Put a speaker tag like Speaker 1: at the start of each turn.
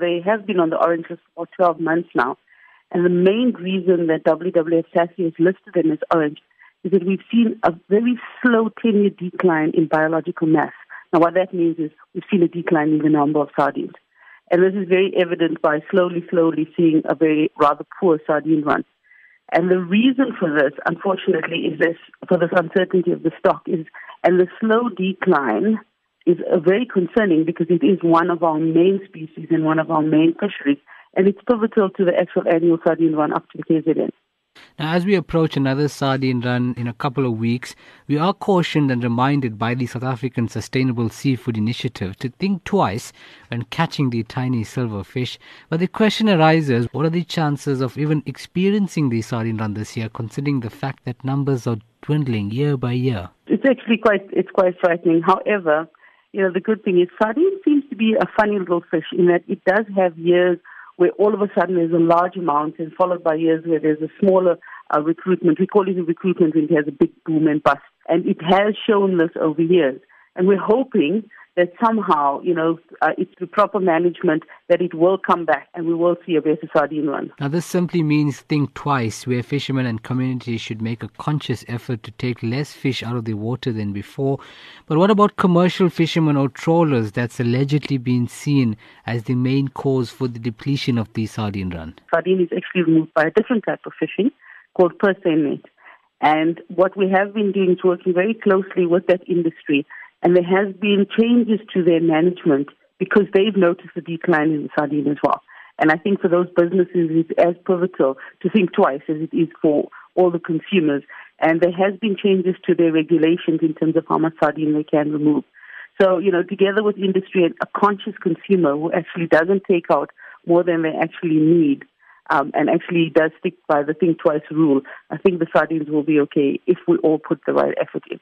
Speaker 1: They have been on the orange list for 12 months now. And the main reason that WWF SASSI has listed them as orange is that we've seen a very slow 10 year decline in biological mass. Now, what that means is we've seen a decline in the number of sardines. And this is very evident by slowly, slowly seeing a very rather poor sardine run. And the reason for this, unfortunately, is this for this uncertainty of the stock is, and the slow decline is uh, very concerning because it is one of our main species and one of our main fisheries, and it's pivotal to the actual annual sardine run up to the KZN.
Speaker 2: Now, as we approach another sardine run in a couple of weeks, we are cautioned and reminded by the South African Sustainable Seafood Initiative to think twice when catching the tiny silver fish. But the question arises what are the chances of even experiencing the sardine run this year, considering the fact that numbers are dwindling year by year?
Speaker 1: It's actually quite, it's quite frightening. However, you know, the good thing is sardine seems to be a funny little fish in that it does have years where all of a sudden there's a large amount and followed by years where there's a smaller uh, recruitment. We call it a recruitment when it has a big boom and bust. And it has shown this over years. And we're hoping that somehow, you know, uh, it's the proper management that it will come back and we will see a better sardine run.
Speaker 2: Now, this simply means think twice, where fishermen and communities should make a conscious effort to take less fish out of the water than before. But what about commercial fishermen or trawlers that's allegedly been seen as the main cause for the depletion of the sardine run?
Speaker 1: Sardine is actually removed by a different type of fishing called purse net. And what we have been doing is working very closely with that industry and there has been changes to their management because they've noticed a decline in the sardine as well. And I think for those businesses, it's as pivotal to think twice as it is for all the consumers. And there has been changes to their regulations in terms of how much sardine they can remove. So, you know, together with industry and a conscious consumer who actually doesn't take out more than they actually need um, and actually does stick by the think twice rule, I think the sardines will be okay if we all put the right effort in.